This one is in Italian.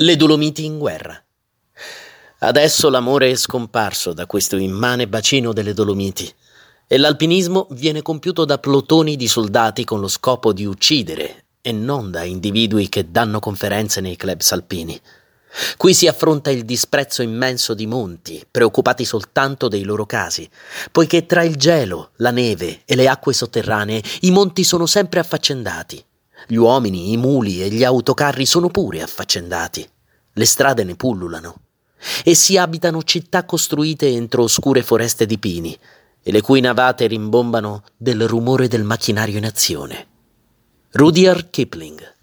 Le Dolomiti in guerra. Adesso l'amore è scomparso da questo immane bacino delle Dolomiti e l'alpinismo viene compiuto da plotoni di soldati con lo scopo di uccidere e non da individui che danno conferenze nei club alpini. Qui si affronta il disprezzo immenso di monti, preoccupati soltanto dei loro casi, poiché tra il gelo, la neve e le acque sotterranee i monti sono sempre affaccendati gli uomini, i muli e gli autocarri sono pure affaccendati. Le strade ne pullulano. E si abitano città costruite entro oscure foreste di pini, e le cui navate rimbombano del rumore del macchinario in azione. Rudyard Kipling